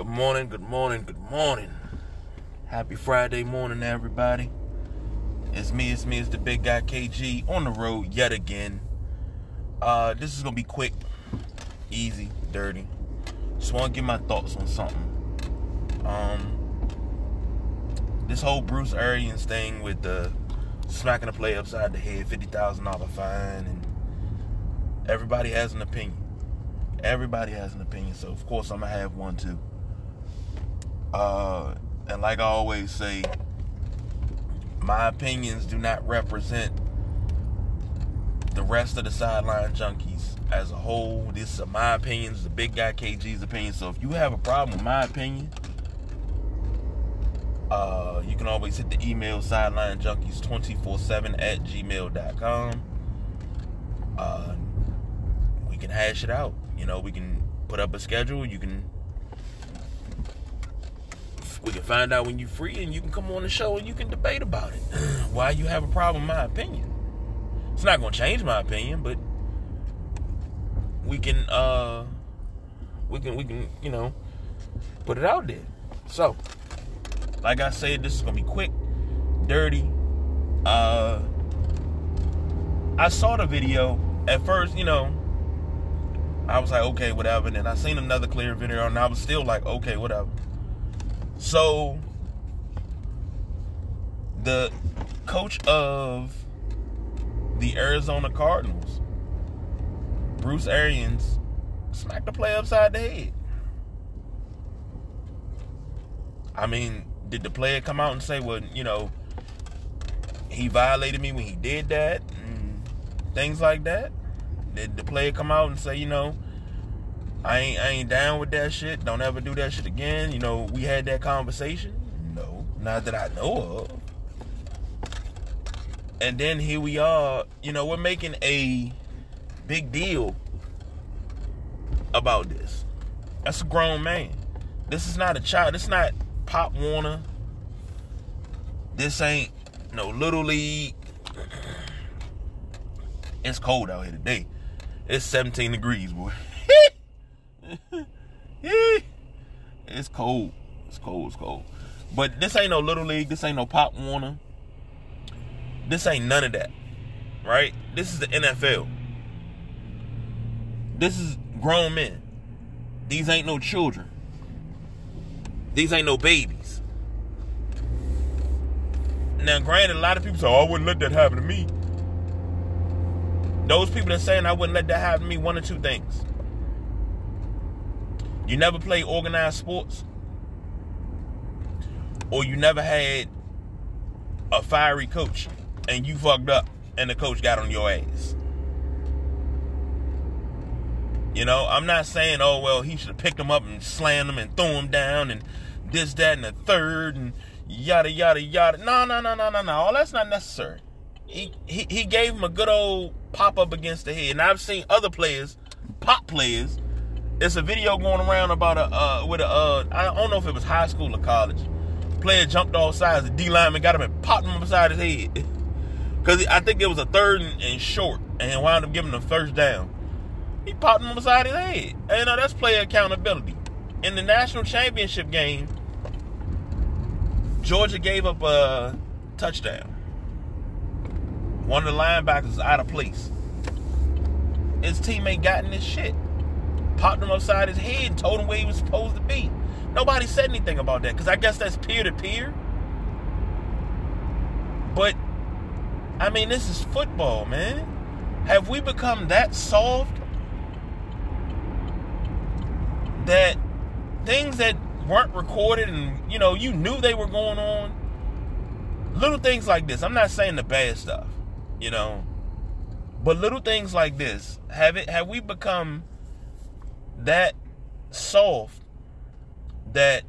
Good morning, good morning, good morning. Happy Friday morning, everybody. It's me, it's me, it's the big guy KG on the road yet again. Uh, this is gonna be quick, easy, dirty. Just want to get my thoughts on something. Um, this whole Bruce Arians thing with the smacking the play upside the head, fifty thousand dollar fine, and everybody has an opinion. Everybody has an opinion, so of course I'm gonna have one too. Uh, and like I always say, my opinions do not represent the rest of the sideline junkies as a whole. This are my opinions, the big guy KG's opinion. So if you have a problem with my opinion, uh, you can always hit the email sideline junkies 24-7 at gmail.com. Uh, we can hash it out. You know, we can put up a schedule. You can we can find out when you're free and you can come on the show and you can debate about it. Why you have a problem my opinion. It's not gonna change my opinion, but we can uh we can we can, you know, put it out there. So, like I said, this is gonna be quick, dirty. Uh I saw the video. At first, you know, I was like, okay, whatever. And then I seen another clear video and I was still like, okay, whatever. So the coach of the Arizona Cardinals, Bruce Arians, smacked the play upside the head. I mean, did the player come out and say, well, you know, he violated me when he did that and things like that? Did the player come out and say, you know, I ain't I ain't down with that shit. Don't ever do that shit again. You know, we had that conversation. No, not that I know of. And then here we are, you know, we're making a big deal about this. That's a grown man. This is not a child. This is not Pop Warner. This ain't no little league. It's cold out here today. It's 17 degrees, boy. Eh. it's cold. It's cold. It's cold. But this ain't no little league. This ain't no Pop Warner. This ain't none of that. Right? This is the NFL. This is grown men. These ain't no children. These ain't no babies. Now, granted, a lot of people say, oh, I wouldn't let that happen to me. Those people that saying I wouldn't let that happen to me, one or two things. You never played organized sports? Or you never had a fiery coach and you fucked up and the coach got on your ass? You know, I'm not saying, oh, well, he should have picked him up and slammed him and threw him down and this, that, and the third and yada, yada, yada. No, no, no, no, no, no. All that's not necessary. He, he, he gave him a good old pop up against the head. And I've seen other players, pop players, it's a video going around about a uh, with a uh, I don't know if it was high school or college. Player jumped off sides. The D lineman got him and popped him beside his head. Cause I think it was a third and, short, and wound up giving him the first down. He popped him beside his head. And you know, that's player accountability. In the national championship game, Georgia gave up a touchdown. One of the linebackers out of place. His teammate got in his shit popped him upside his head and told him where he was supposed to be. Nobody said anything about that because I guess that's peer to peer. But, I mean, this is football, man. Have we become that soft that things that weren't recorded and, you know, you knew they were going on? Little things like this. I'm not saying the bad stuff, you know. But little things like this, have it have we become that soft that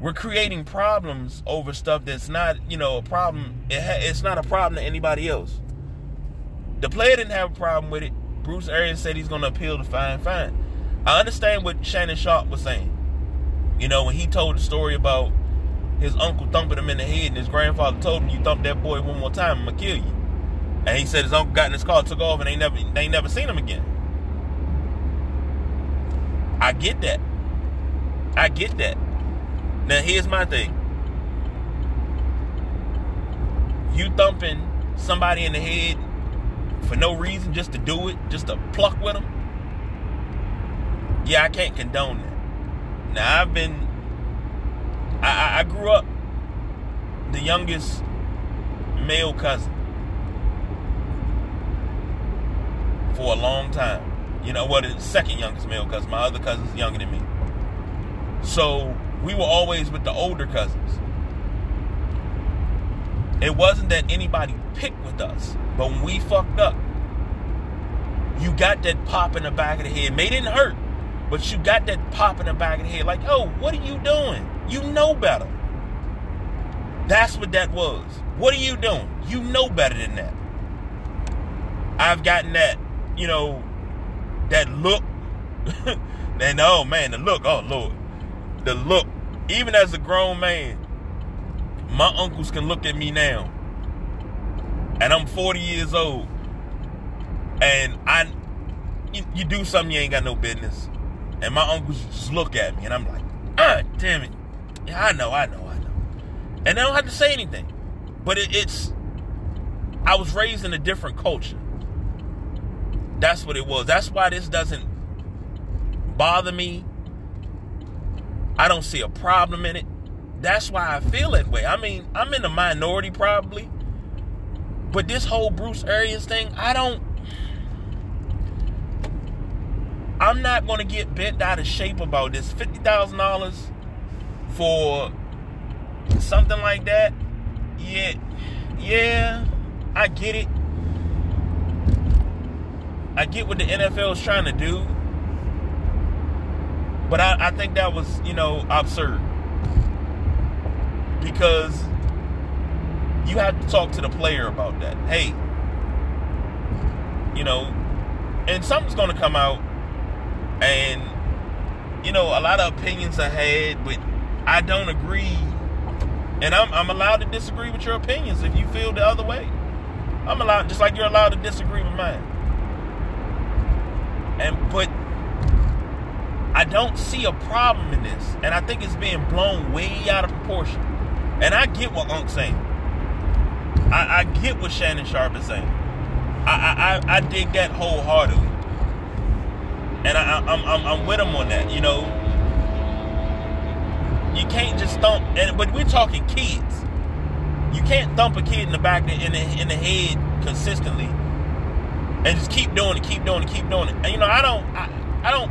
we're creating problems over stuff that's not, you know, a problem. It ha- it's not a problem to anybody else. The player didn't have a problem with it. Bruce Arians said he's going to appeal the fine, fine. I understand what Shannon Sharpe was saying. You know, when he told the story about his uncle thumping him in the head and his grandfather told him, you thump that boy one more time, I'm going to kill you. And he said his uncle got in his car, took off, and they never, they never seen him again. I get that. I get that. Now here's my thing. You thumping somebody in the head for no reason, just to do it, just to pluck with them. Yeah, I can't condone that. Now I've been, I, I grew up the youngest male cousin for a long time. You know, what well, the second youngest male cousin. My other cousin's younger than me. So we were always with the older cousins. It wasn't that anybody picked with us, but when we fucked up, you got that pop in the back of the head. May didn't hurt, but you got that pop in the back of the head. Like, oh, what are you doing? You know better. That's what that was. What are you doing? You know better than that. I've gotten that, you know, that look. and oh man, the look, oh Lord. The look. Even as a grown man, my uncles can look at me now. And I'm 40 years old. And I you, you do something you ain't got no business. And my uncles just look at me and I'm like, ah, damn it. Yeah, I know, I know, I know. And they don't have to say anything. But it, it's I was raised in a different culture. That's what it was. That's why this doesn't bother me. I don't see a problem in it. That's why I feel that way. I mean, I'm in the minority probably. But this whole Bruce Arians thing, I don't I'm not going to get bent out of shape about this. $50,000 for something like that. Yeah. Yeah, I get it. I get what the NFL is trying to do, but I, I think that was, you know, absurd. Because you have to talk to the player about that. Hey, you know, and something's going to come out, and, you know, a lot of opinions are had, but I don't agree. And I'm, I'm allowed to disagree with your opinions if you feel the other way. I'm allowed, just like you're allowed to disagree with mine. And but I don't see a problem in this, and I think it's being blown way out of proportion. And I get what Unk's saying. I, I get what Shannon Sharpe is saying. I I, I dig that wholeheartedly, and I, I'm, I'm I'm with him on that. You know, you can't just thump. And but we're talking kids. You can't thump a kid in the back in the in the head consistently and just keep doing it, keep doing it, keep doing it. And you know, I don't, I, I don't,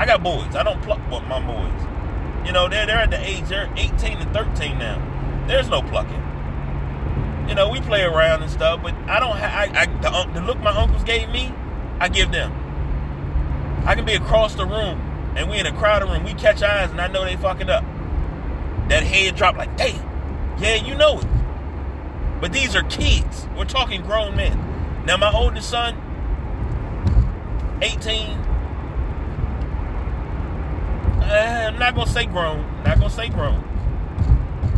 I got boys. I don't pluck with my boys. You know, they're they're at the age they're 18 and 13 now. There's no plucking. You know, we play around and stuff, but I don't have I, I the, the look my uncles gave me, I give them. I can be across the room and we in a crowded room, we catch eyes and I know they fucking up. That head drop like, damn. Yeah, you know it. But these are kids. We're talking grown men. Now, my oldest son, 18, uh, I'm not to say grown. Not to say grown.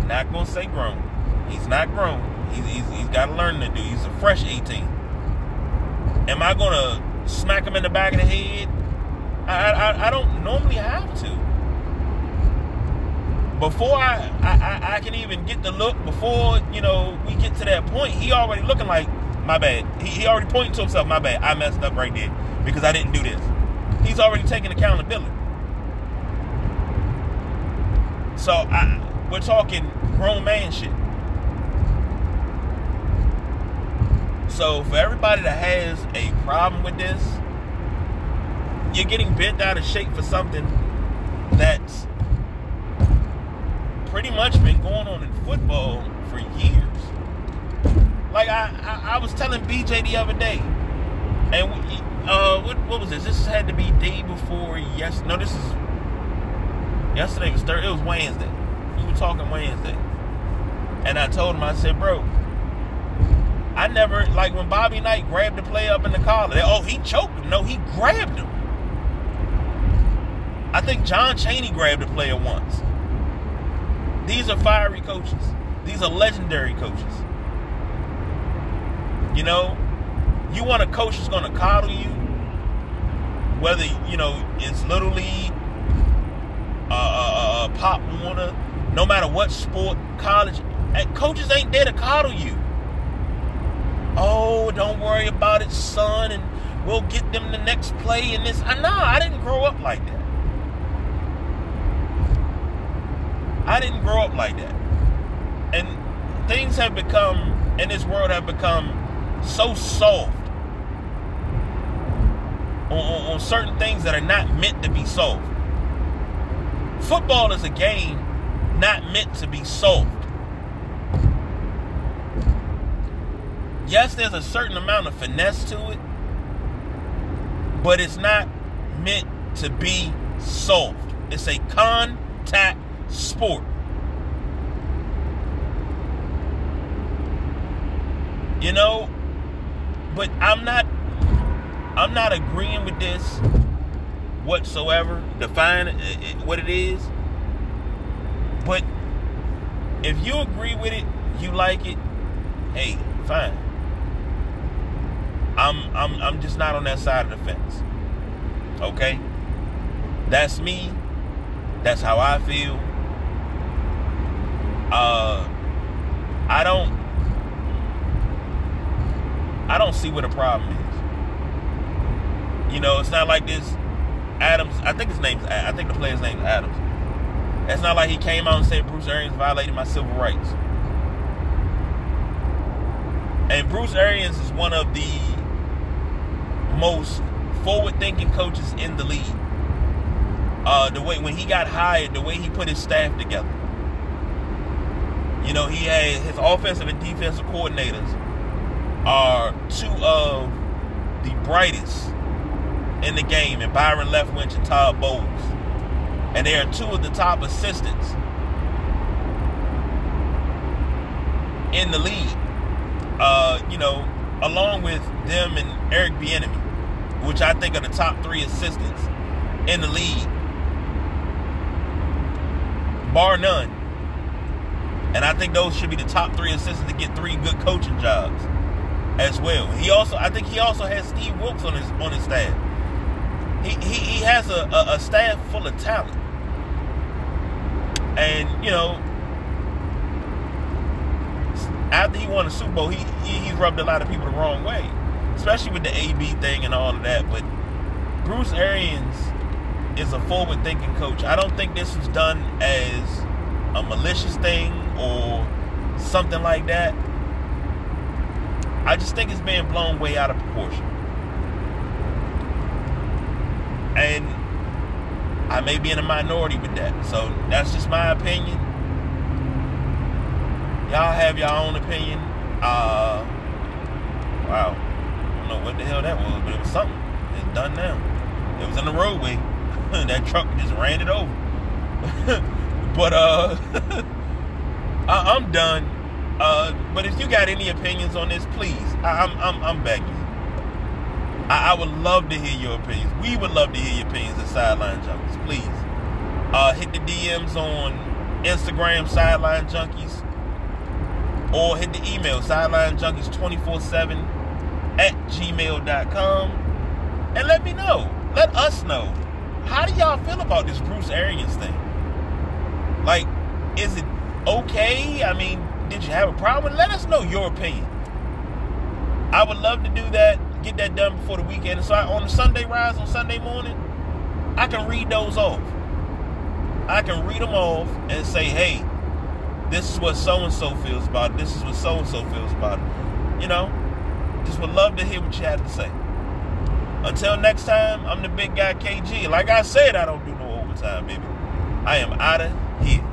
Not to say grown. He's not grown. He's, he's, he's got to learn to do. He's a fresh 18. Am I to smack him in the back of the head? I, I, I don't normally have to. Before I, I, I can even get the look, before, you know, we get to that point, he already looking like my bad. He, he already pointed to himself, my bad. I messed up right there because I didn't do this. He's already taking accountability. So I, we're talking grown man shit. So for everybody that has a problem with this, you're getting bent out of shape for something that's pretty much been going on in football for years. Like I, I, I was telling BJ the other day, and we, uh, what, what was this? This had to be day before yes. No, this is yesterday was Thursday. It was Wednesday. We were talking Wednesday, and I told him I said, bro, I never like when Bobby Knight grabbed the play up in the collar. Oh, he choked him. No, he grabbed him. I think John Chaney grabbed the player once. These are fiery coaches. These are legendary coaches. You know, you want a coach that's going to coddle you, whether, you know, it's little league, uh, uh, uh, uh Pop Warner, no matter what sport, college, eh, coaches ain't there to coddle you. Oh, don't worry about it, son, and we'll get them the next play in this. I know I didn't grow up like that. I didn't grow up like that. And things have become in this world have become so soft on, on, on certain things that are not meant to be solved. Football is a game not meant to be solved. Yes, there's a certain amount of finesse to it, but it's not meant to be solved. It's a contact sport. You know, but I'm not I'm not agreeing with this whatsoever. Define what it is. But if you agree with it, you like it, hey, fine. I'm I'm I'm just not on that side of the fence. Okay? That's me. That's how I feel. Uh I don't I don't see what the problem is. You know, it's not like this Adams. I think his name's. I think the player's name's Adams. It's not like he came out and said Bruce Arians violated my civil rights. And Bruce Arians is one of the most forward-thinking coaches in the league. Uh, the way when he got hired, the way he put his staff together. You know, he had his offensive and defensive coordinators are two of the brightest in the game, and Byron Leftwich and Todd Bowles. And they are two of the top assistants in the league. Uh, you know, along with them and Eric Bieniemy, which I think are the top three assistants in the league, bar none. And I think those should be the top three assistants to get three good coaching jobs as well. He also, I think, he also has Steve Wilks on his on his staff he, he, he has a, a, a staff full of talent. And, you know, after he won the Super Bowl, he, he, he rubbed a lot of people the wrong way, especially with the AB thing and all of that. But Bruce Arians is a forward thinking coach. I don't think this was done as a malicious thing or something like that. I just think it's being blown way out of proportion. And I may be in a minority with that. So that's just my opinion. Y'all have your own opinion. Uh, wow. I don't know what the hell that was, but it was something. It's done now. It was in the roadway. that truck just ran it over. but uh I, am done. Uh, but if you got any opinions on this, please, I, I'm I'm I'm begging. I, I, would love to hear your opinions. We would love to hear your opinions at Sideline Junkies. Please uh, hit the DMs on Instagram, Sideline Junkies, or hit the email, Sideline Junkies 24 7 at gmail.com, and let me know. Let us know. How do y'all feel about this Bruce Arians thing? Like, is it okay? I mean, did you have a problem? Let us know your opinion. I would love to do that get that done before the weekend. So I, on the Sunday rise on Sunday morning, I can read those off. I can read them off and say, hey, this is what so and so feels about it. This is what so and so feels about it. You know, just would love to hear what you have to say. Until next time, I'm the big guy KG. Like I said, I don't do no overtime, baby. I am out of here.